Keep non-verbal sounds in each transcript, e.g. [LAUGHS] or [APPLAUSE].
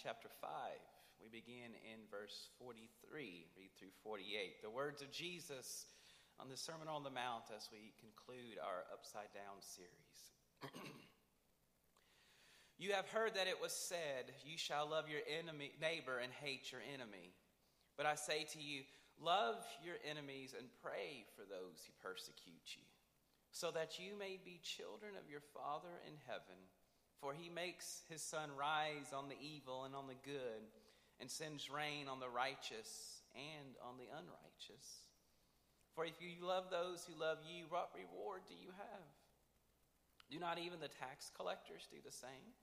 chapter 5. We begin in verse 43, read through 48. The words of Jesus on the Sermon on the Mount as we conclude our Upside Down series. [CLEARS THROAT] you have heard that it was said, You shall love your enemy, neighbor and hate your enemy. But I say to you, love your enemies and pray for those who persecute you, so that you may be children of your Father in heaven. For he makes his sun rise on the evil and on the good, and sends rain on the righteous and on the unrighteous. For if you love those who love you, what reward do you have? Do not even the tax collectors do the same?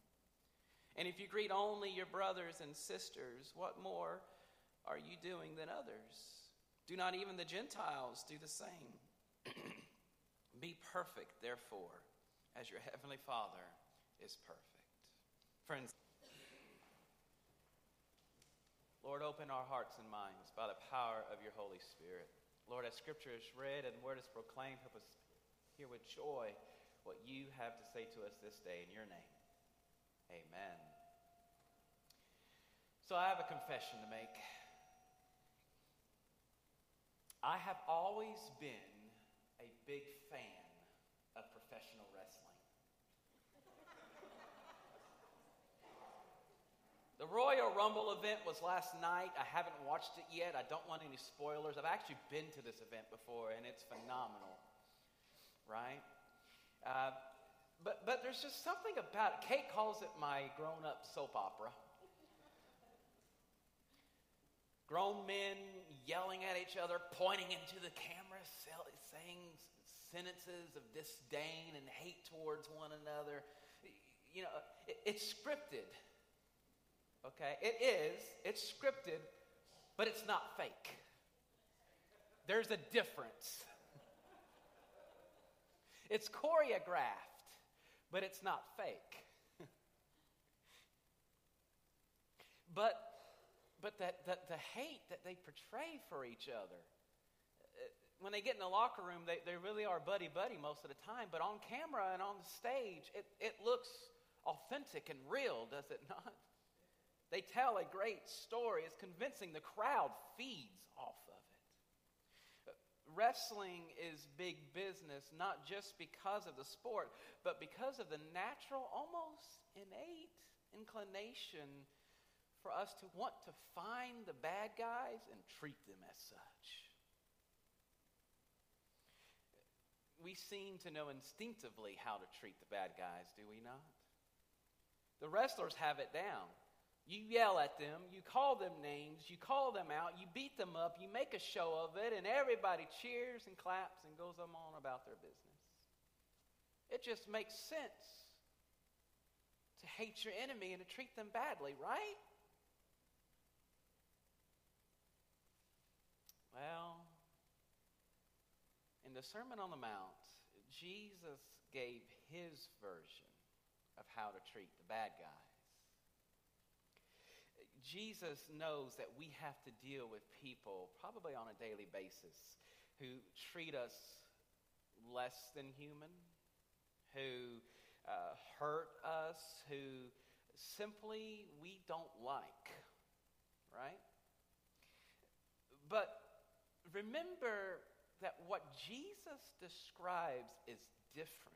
And if you greet only your brothers and sisters, what more are you doing than others? Do not even the Gentiles do the same? [CLEARS THROAT] Be perfect, therefore, as your heavenly Father is perfect. Friends, Lord, open our hearts and minds by the power of your Holy Spirit. Lord, as Scripture is read and word is proclaimed, help us hear with joy what you have to say to us this day in your name. Amen. So I have a confession to make. I have always been a big fan of professional wrestling. The Royal Rumble event was last night. I haven't watched it yet. I don't want any spoilers. I've actually been to this event before, and it's phenomenal, right? Uh, but, but there's just something about it. Kate calls it my grown up soap opera. Grown men yelling at each other, pointing into the camera, saying sentences of disdain and hate towards one another. You know, it's scripted. Okay? It is, it's scripted, but it's not fake. There's a difference. [LAUGHS] it's choreographed, but it's not fake. [LAUGHS] but but that, that the hate that they portray for each other uh, when they get in the locker room they, they really are buddy buddy most of the time but on camera and on the stage it, it looks authentic and real does it not [LAUGHS] they tell a great story. It's convincing. The crowd feeds off of it. Wrestling is big business, not just because of the sport, but because of the natural, almost innate inclination for us to want to find the bad guys and treat them as such. We seem to know instinctively how to treat the bad guys, do we not? The wrestlers have it down. You yell at them, you call them names, you call them out, you beat them up, you make a show of it, and everybody cheers and claps and goes on about their business. It just makes sense to hate your enemy and to treat them badly, right? Well, in the Sermon on the Mount, Jesus gave his version of how to treat the bad guys. Jesus knows that we have to deal with people, probably on a daily basis, who treat us less than human, who uh, hurt us, who simply we don't like, right? But remember that what Jesus describes is different.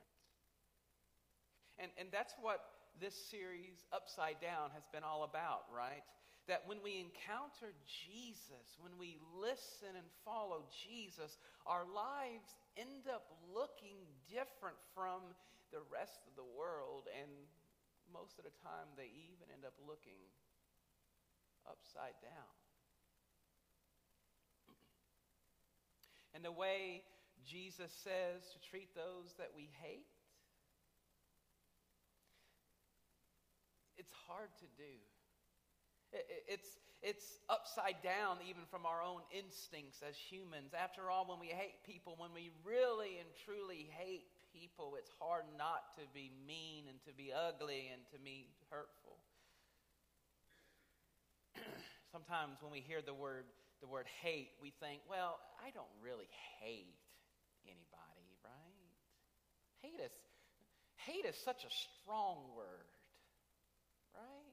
And, and that's what this series, Upside Down, has been all about, right? That when we encounter Jesus, when we listen and follow Jesus, our lives end up looking different from the rest of the world. And most of the time, they even end up looking upside down. [CLEARS THROAT] And the way Jesus says to treat those that we hate it's hard to do. It's, it's upside down even from our own instincts as humans. After all, when we hate people, when we really and truly hate people, it's hard not to be mean and to be ugly and to be hurtful. [CLEARS THROAT] Sometimes when we hear the word, the word hate, we think, well, I don't really hate anybody, right? Hate is, hate is such a strong word right?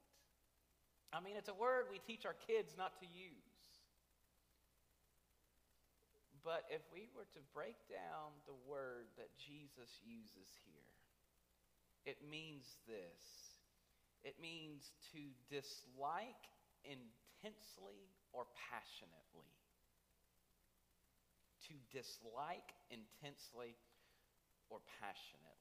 I mean, it's a word we teach our kids not to use. But if we were to break down the word that Jesus uses here, it means this it means to dislike intensely or passionately. To dislike intensely or passionately.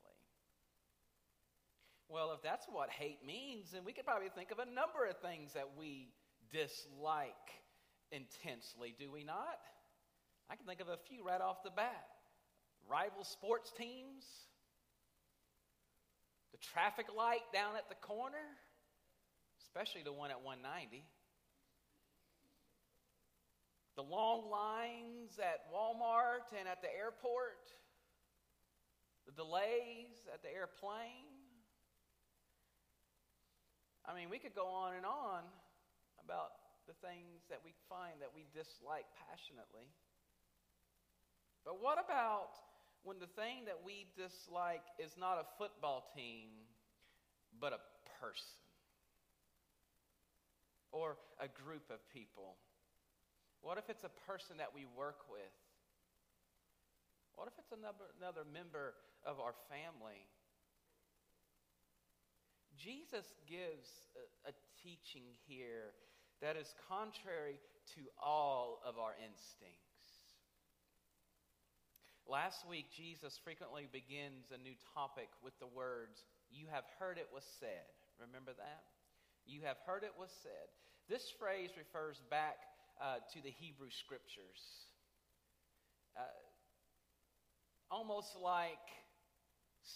Well, if that's what hate means, then we could probably think of a number of things that we dislike intensely, do we not? I can think of a few right off the bat rival sports teams, the traffic light down at the corner, especially the one at 190, the long lines at Walmart and at the airport, the delays at the airplane. I mean, we could go on and on about the things that we find that we dislike passionately. But what about when the thing that we dislike is not a football team, but a person? Or a group of people? What if it's a person that we work with? What if it's another, another member of our family? Jesus gives a, a teaching here that is contrary to all of our instincts. Last week, Jesus frequently begins a new topic with the words, You have heard it was said. Remember that? You have heard it was said. This phrase refers back uh, to the Hebrew scriptures. Uh, almost like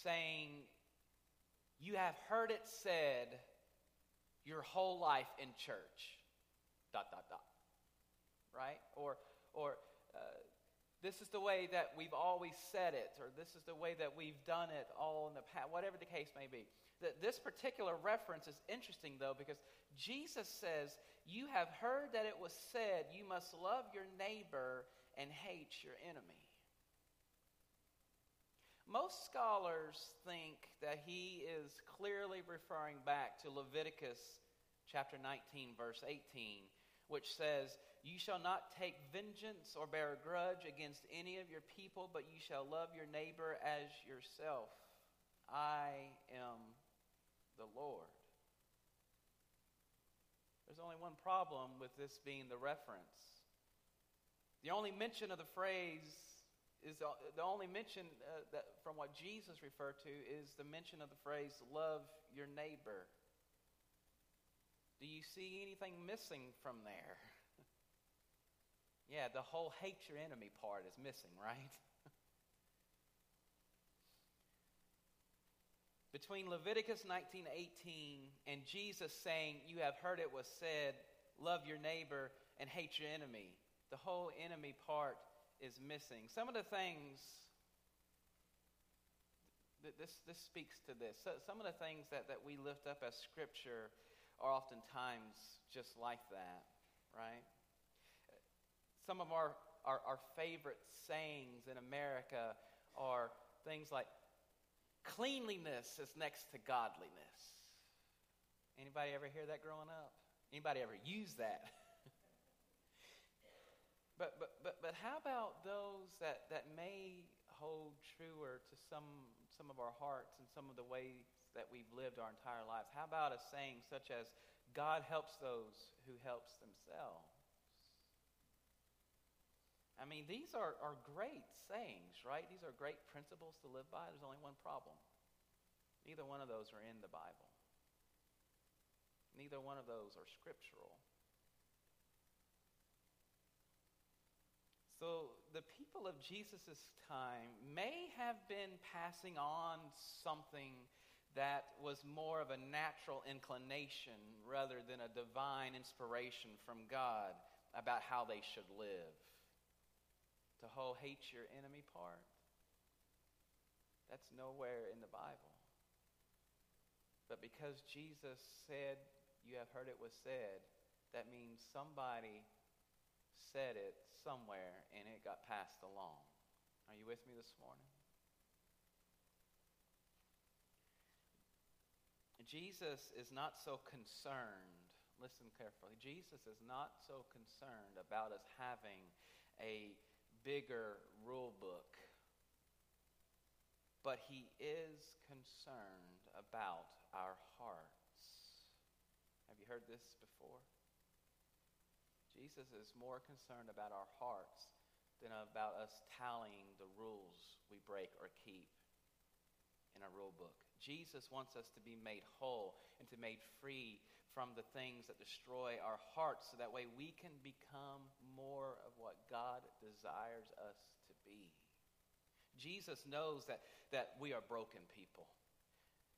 saying, You have heard it said your whole life in church. Dot, dot, dot. Right? Or, or uh, this is the way that we've always said it, or this is the way that we've done it all in the past, whatever the case may be. That this particular reference is interesting, though, because Jesus says, You have heard that it was said, you must love your neighbor and hate your enemy. Most scholars think that he is clearly referring back to Leviticus chapter 19, verse 18, which says, you shall not take vengeance or bear a grudge against any of your people, but you shall love your neighbor as yourself. I am the Lord. There's only one problem with this being the reference. The only mention of the phrase is the, only mention uh, that from what Jesus referred to is the mention of the phrase love your neighbor. Do you see anything missing from there? [LAUGHS] Yeah, the whole hate your enemy part is missing, right? [LAUGHS] Between Leviticus 19:18 and Jesus saying, "You have heard it was said, love your neighbor and hate your enemy." The whole enemy part is missing. Some of the things that this, this speaks to this. So, some of the things that, that we lift up as scripture are oftentimes just like that, right? Some of our, our, our favorite sayings in America are things like cleanliness is next to godliness. Anybody ever hear that growing up? Anybody ever use that? [LAUGHS] but, but, but, but how about those that, that may hold truer to some, some of our hearts and some of the ways that we've lived our entire lives? How about a saying such as, God helps those who helps themselves? I mean, these are, are great sayings, right? These are great principles to live by. There's only one problem. Neither one of those are in the Bible. Neither one of those are scriptural. So the people of Jesus' time may have been passing on something that was more of a natural inclination rather than a divine inspiration from God about how they should live to whole hate your enemy part. That's nowhere in the Bible. But because Jesus said, You have heard it was said, that means somebody said it somewhere and it got passed along. Are you with me this morning? Jesus is not so concerned listen carefully. Jesus is not so concerned about us having a bigger rule book, but he is concerned about our hearts. Have you heard this before? Jesus is more concerned about our hearts than about us tallying the rules we break or keep in our rule book. Jesus wants us to be made whole and to be made free from the things that destroy our hearts so that way we can become more of what God desires us to be. Jesus knows that, that we are broken people.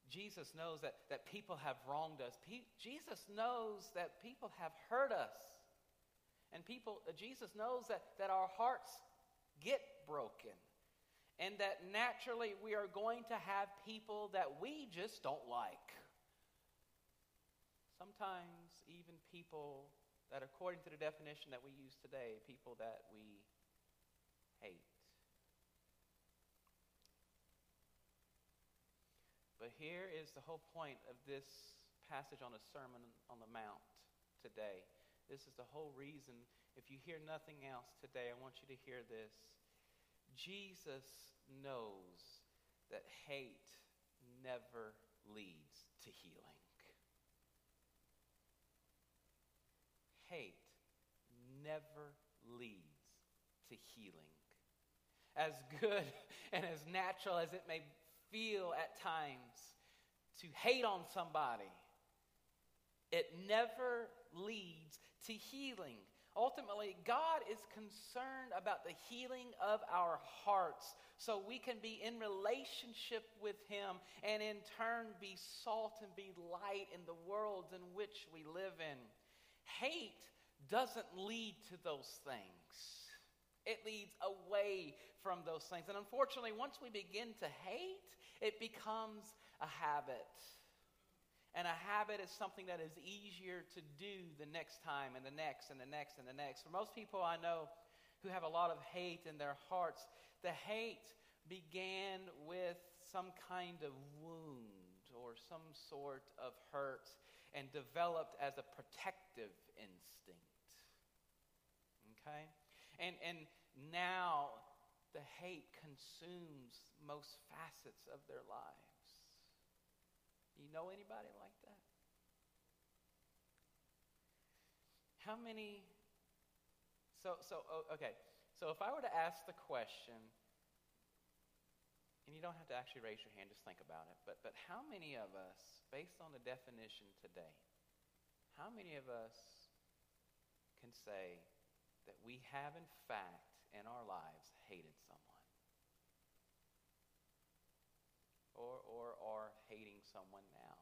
Jesus knows that, that people have wronged us. Pe- Jesus knows that people have hurt us. And people, uh, Jesus knows that, that our hearts get broken. And that naturally we are going to have people that we just don't like. Sometimes even people that, according to the definition that we use today, people that we hate. But here is the whole point of this passage on the Sermon on the Mount today. This is the whole reason. If you hear nothing else today, I want you to hear this. Jesus knows that hate never leads to healing. Hate never leads to healing. As good [LAUGHS] and as natural as it may feel at times to hate on somebody, it never leads to healing. Ultimately, God is concerned about the healing of our hearts so we can be in relationship with Him and in turn be salt and be light in the worlds in which we live in. Hate doesn't lead to those things, it leads away from those things. And unfortunately, once we begin to hate, it becomes a habit. And a habit is something that is easier to do the next time and the next and the next and the next. For most people I know who have a lot of hate in their hearts, the hate began with some kind of wound or some sort of hurt and developed as a protective instinct. Okay? And, and now the hate consumes most facets of their lives. You know anybody like that? How many? So, so okay. So if I were to ask the question, and you don't have to actually raise your hand, just think about it. But, but how many of us, based on the definition today, how many of us can say that we have, in fact, in our lives, hated someone? Or, or are hating someone now?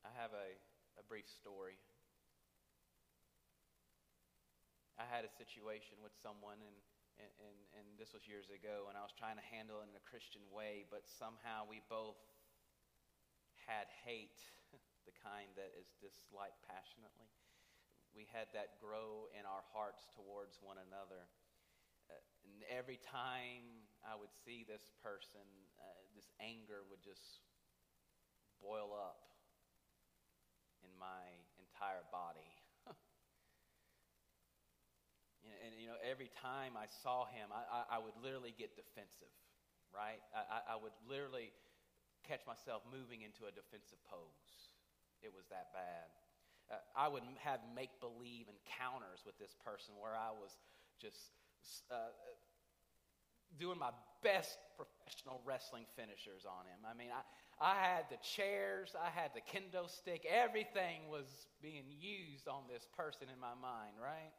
I have a, a brief story. I had a situation with someone, and, and, and, and this was years ago, and I was trying to handle it in a Christian way, but somehow we both had hate, [LAUGHS] the kind that is disliked passionately. We had that grow in our hearts towards one another. And every time I would see this person, uh, this anger would just boil up in my entire body. [LAUGHS] and, and, you know, every time I saw him, I, I, I would literally get defensive, right? I, I, would literally catch myself moving into a defensive pose. It was that bad. Uh, I would have make believe encounters with this person where I was just uh, doing my best professional wrestling finishers on him. I mean, I, I had the chairs, I had the kendo stick, everything was being used on this person in my mind, right?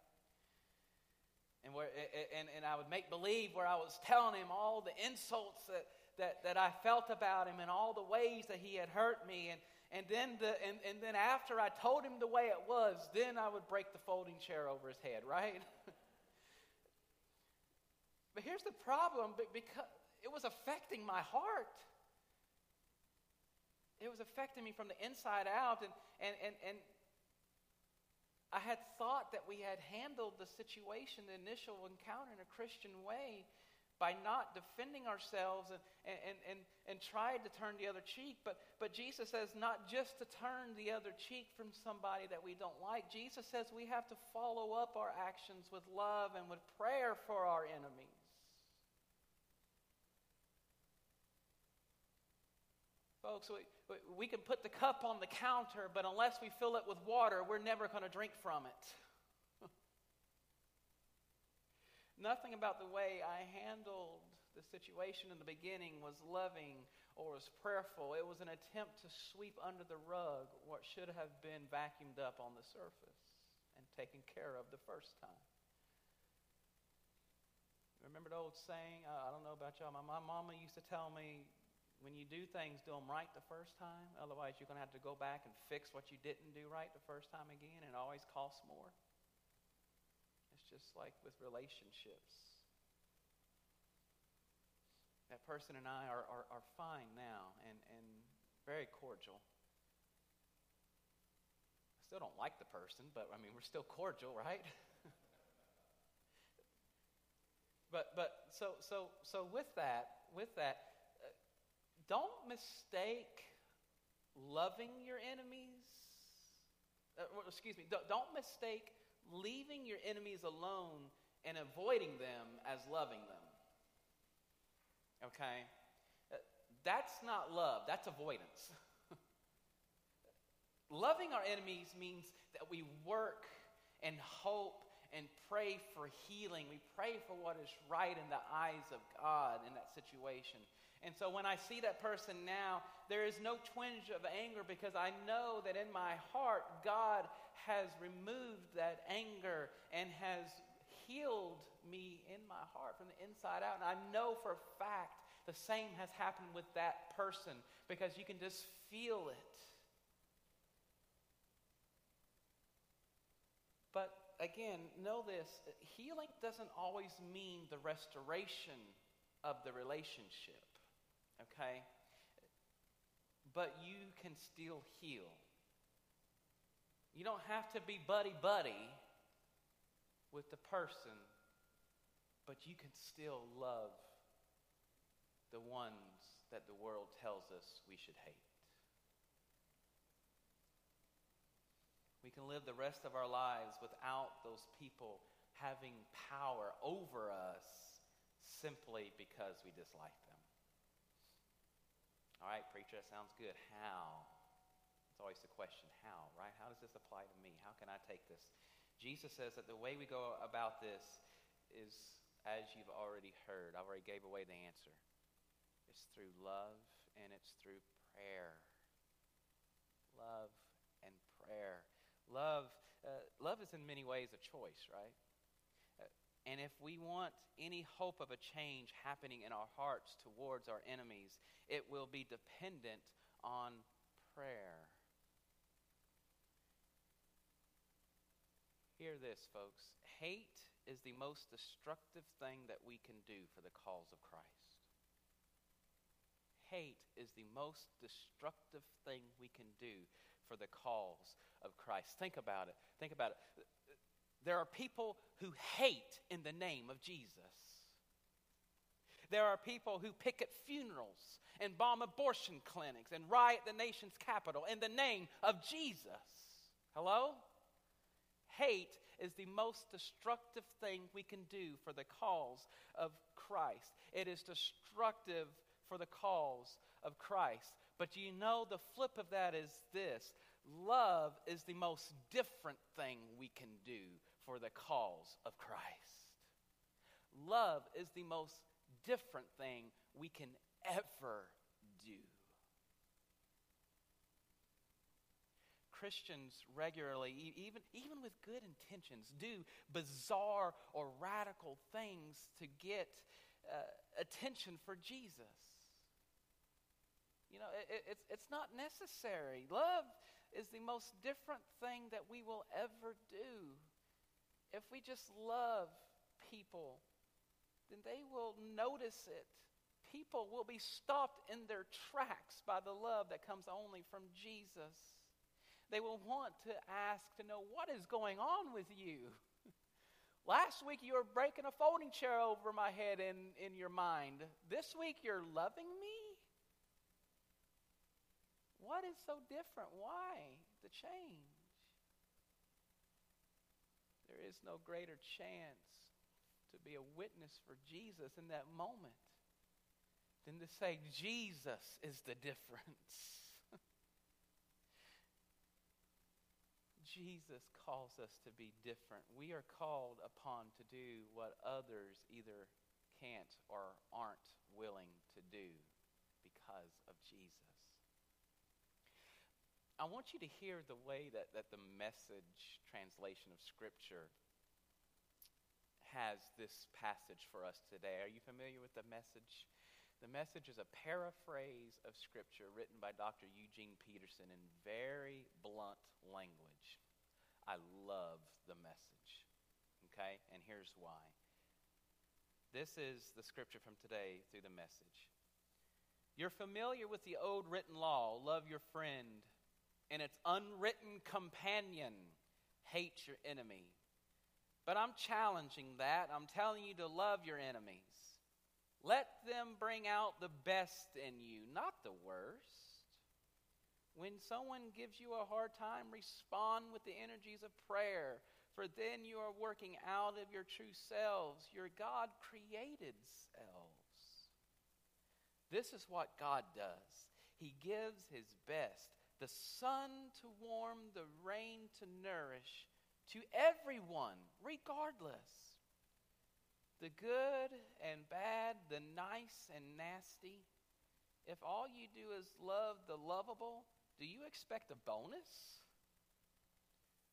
And, where, and, and I would make believe where I was telling him all the insults that, that, that I felt about him and all the ways that he had hurt me. And, and, then the, and, and then after I told him the way it was, then I would break the folding chair over his head, right? [LAUGHS] but here's the problem because it was affecting my heart it was affecting me from the inside out. And, and, and, and I had thought that we had handled the situation, the initial encounter, in a Christian way. by not defending ourselves and, and, and, and tried to turn the other cheek. But, but Jesus says not just to turn the other cheek from somebody that we don't like. Jesus says we have to follow up our actions with love and with prayer for our enemies. Folks, we, we can put the cup on the counter, but unless we fill it with water, we're never going to drink from it. [LAUGHS] Nothing about the way I handled the situation in the beginning was loving or was prayerful. It was an attempt to sweep under the rug what should have been vacuumed up on the surface and taken care of the first time. Remember the old saying? Uh, I don't know about y'all. My, my mama used to tell me, when you do things, do them right the first time. Otherwise, you're going to have to go back and fix what you didn't do right the first time again, and it always costs more It's just like with relationships. That person and I are, are, are fine now and, and very cordial. I still don't like the person, but I mean, we're still cordial, right? [LAUGHS] but but so so so with that with that don't mistake loving your enemies uh, excuse me don't, don't mistake leaving your enemies alone and avoiding them as loving them. Okay? Uh, that's not love, that's avoidance. [LAUGHS] Loving our enemies means that we work and hope and pray for healing. We pray for what is right in the eyes of God in that situation. And so when I see that person now, there is no twinge of anger because I know that in my heart, God has removed that anger and has healed me in my heart from the inside out. And I know for a fact the same has happened with that person because you can just feel it. But again, know this healing doesn't always mean the restoration of the relationship, okay? But you can still heal. You don't have to be buddy buddy with the person, but you can still love the ones that the world tells us we should hate. We can live the rest of our lives without those people having power over us simply because we dislike them. All right, preacher, that sounds good. How? It's always the question how, right? How does this apply to me? How can I take this? Jesus says that the way we go about this is as you've already heard. I've already gave away the answer. It's through love and it's through prayer. Love and prayer. Love, uh, love is in many ways a choice, right? And if we want any hope of a change happening in our hearts towards our enemies, it will be dependent on prayer. Hear this, folks. Hate is the most destructive thing that we can do for the cause of Christ. Hate is the most destructive thing we can do for the cause of Christ. Think about it. Think about it. There are people who hate in the name of Jesus. There are people who picket funerals and bomb abortion clinics and riot the nation's capital in the name of Jesus. Hello? Hate is the most destructive thing we can do for the cause of Christ. It is destructive for the cause of Christ. But you know, the flip of that is this love is the most different thing we can do for the cause of Christ. Love is the most different thing we can ever do. Christians regularly, even, even with good intentions, do bizarre or radical things to get uh, attention for Jesus. You know, it, it's, it's not necessary. Love is the most different thing that we will ever do. If we just love people, then they will notice it. People will be stopped in their tracks by the love that comes only from Jesus. They will want to ask to know what is going on with you. [LAUGHS] Last week you were breaking a folding chair over my head in, in your mind. This week you're loving me? What is so different? Why the change? There is no greater chance to be a witness for Jesus in that moment than to say, Jesus is the difference. [LAUGHS] Jesus calls us to be different. We are called upon to do what others either can't or aren't willing to do because of Jesus. I want you to hear the way that, that the message translation of Scripture has this passage for us today. Are you familiar with the message? The message is a paraphrase of Scripture written by Dr. Eugene Peterson in very blunt language. I love the message. Okay? And here's why. This is the scripture from today through the message. You're familiar with the old written law love your friend, and its unwritten companion hate your enemy. But I'm challenging that. I'm telling you to love your enemies. Let them bring out the best in you, not the worst. When someone gives you a hard time, respond with the energies of prayer, for then you are working out of your true selves, your God created selves. This is what God does He gives His best the sun to warm, the rain to nourish, to everyone, regardless. The good and bad, the nice and nasty. If all you do is love the lovable, do you expect a bonus?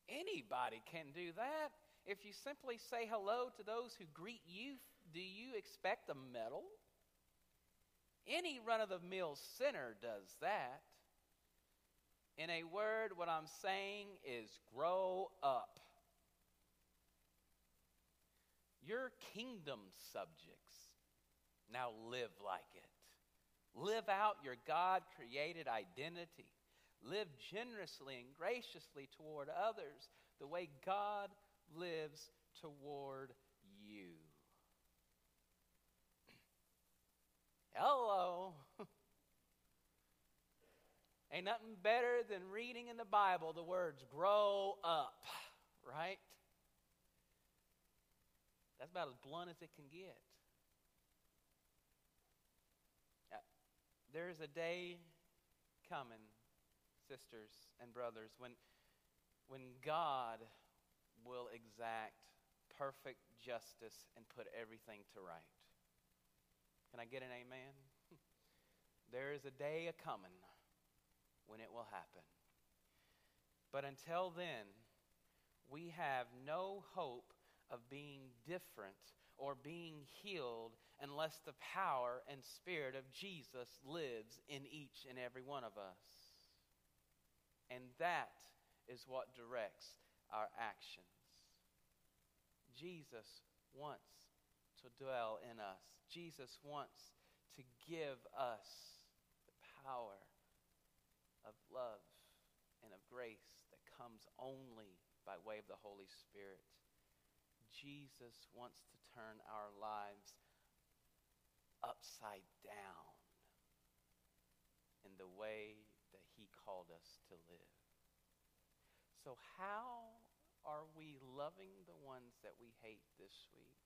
Anybody can do that. If you simply say hello to those who greet you, do you expect a medal? Any run of the mill sinner does that. In a word, what I'm saying is grow up. You're kingdom subjects. Now live like it. Live out your God created identity. Live generously and graciously toward others the way God lives toward you. [CLEARS THROAT] Hello. Ain't nothing better than reading in the Bible the words grow up, right? That's about as blunt as it can get. Uh, there is a day coming sisters and brothers, when, when God will exact perfect justice and put everything to right. Can I get an amen? [LAUGHS] there is a day a coming when it will happen. But until then, we have no hope of being different or being healed unless the power and spirit of Jesus lives in each and every one of us. And that is what directs our actions. Jesus wants to dwell in us. Jesus wants to give us the power of love and of grace that comes only by way of the Holy Spirit. Jesus wants to turn our lives upside down in the way that he called us to live. So, how are we loving the ones that we hate this week?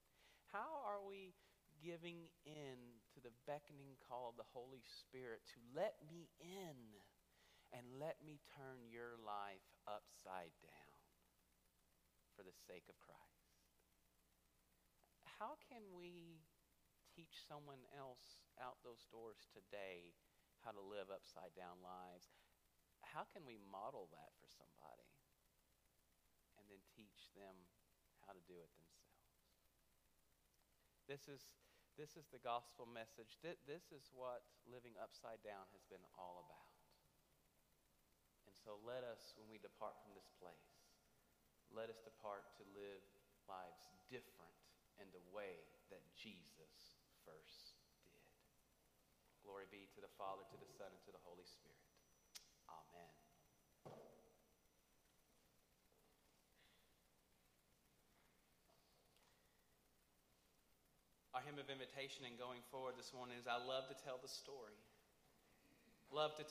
How are we giving in to the beckoning call of the Holy Spirit to let me in and let me turn your life upside down for the sake of Christ? How can we teach someone else out those doors today how to live upside down lives? how can we model that for somebody and then teach them how to do it themselves? This is, this is the gospel message. This is what living upside down has been all about. So let us, when we depart from this place, let us depart to live lives different in the way that Jesus first did. Glory be to the Father, to the Son, and to the Holy Spirit. Amen. Our hymn of invitation and going forward this morning is I love to tell the story. Love to